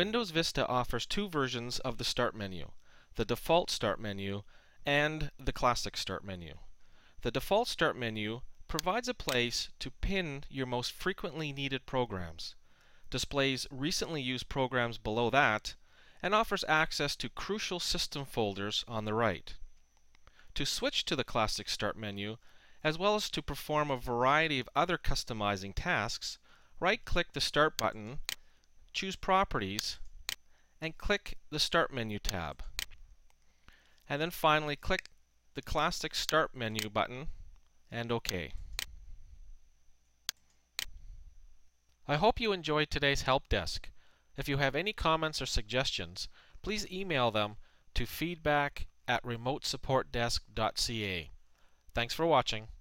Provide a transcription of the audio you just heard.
Windows Vista offers two versions of the Start menu the default Start menu and the Classic Start menu. The default Start menu provides a place to pin your most frequently needed programs, displays recently used programs below that, and offers access to crucial system folders on the right. To switch to the Classic Start menu, as well as to perform a variety of other customizing tasks, right-click the Start button, choose Properties, and click the Start menu tab. And then finally click the Classic Start menu button and OK. I hope you enjoyed today's help desk. If you have any comments or suggestions, please email them to feedback at remotesupportdesk.ca. Thanks for watching.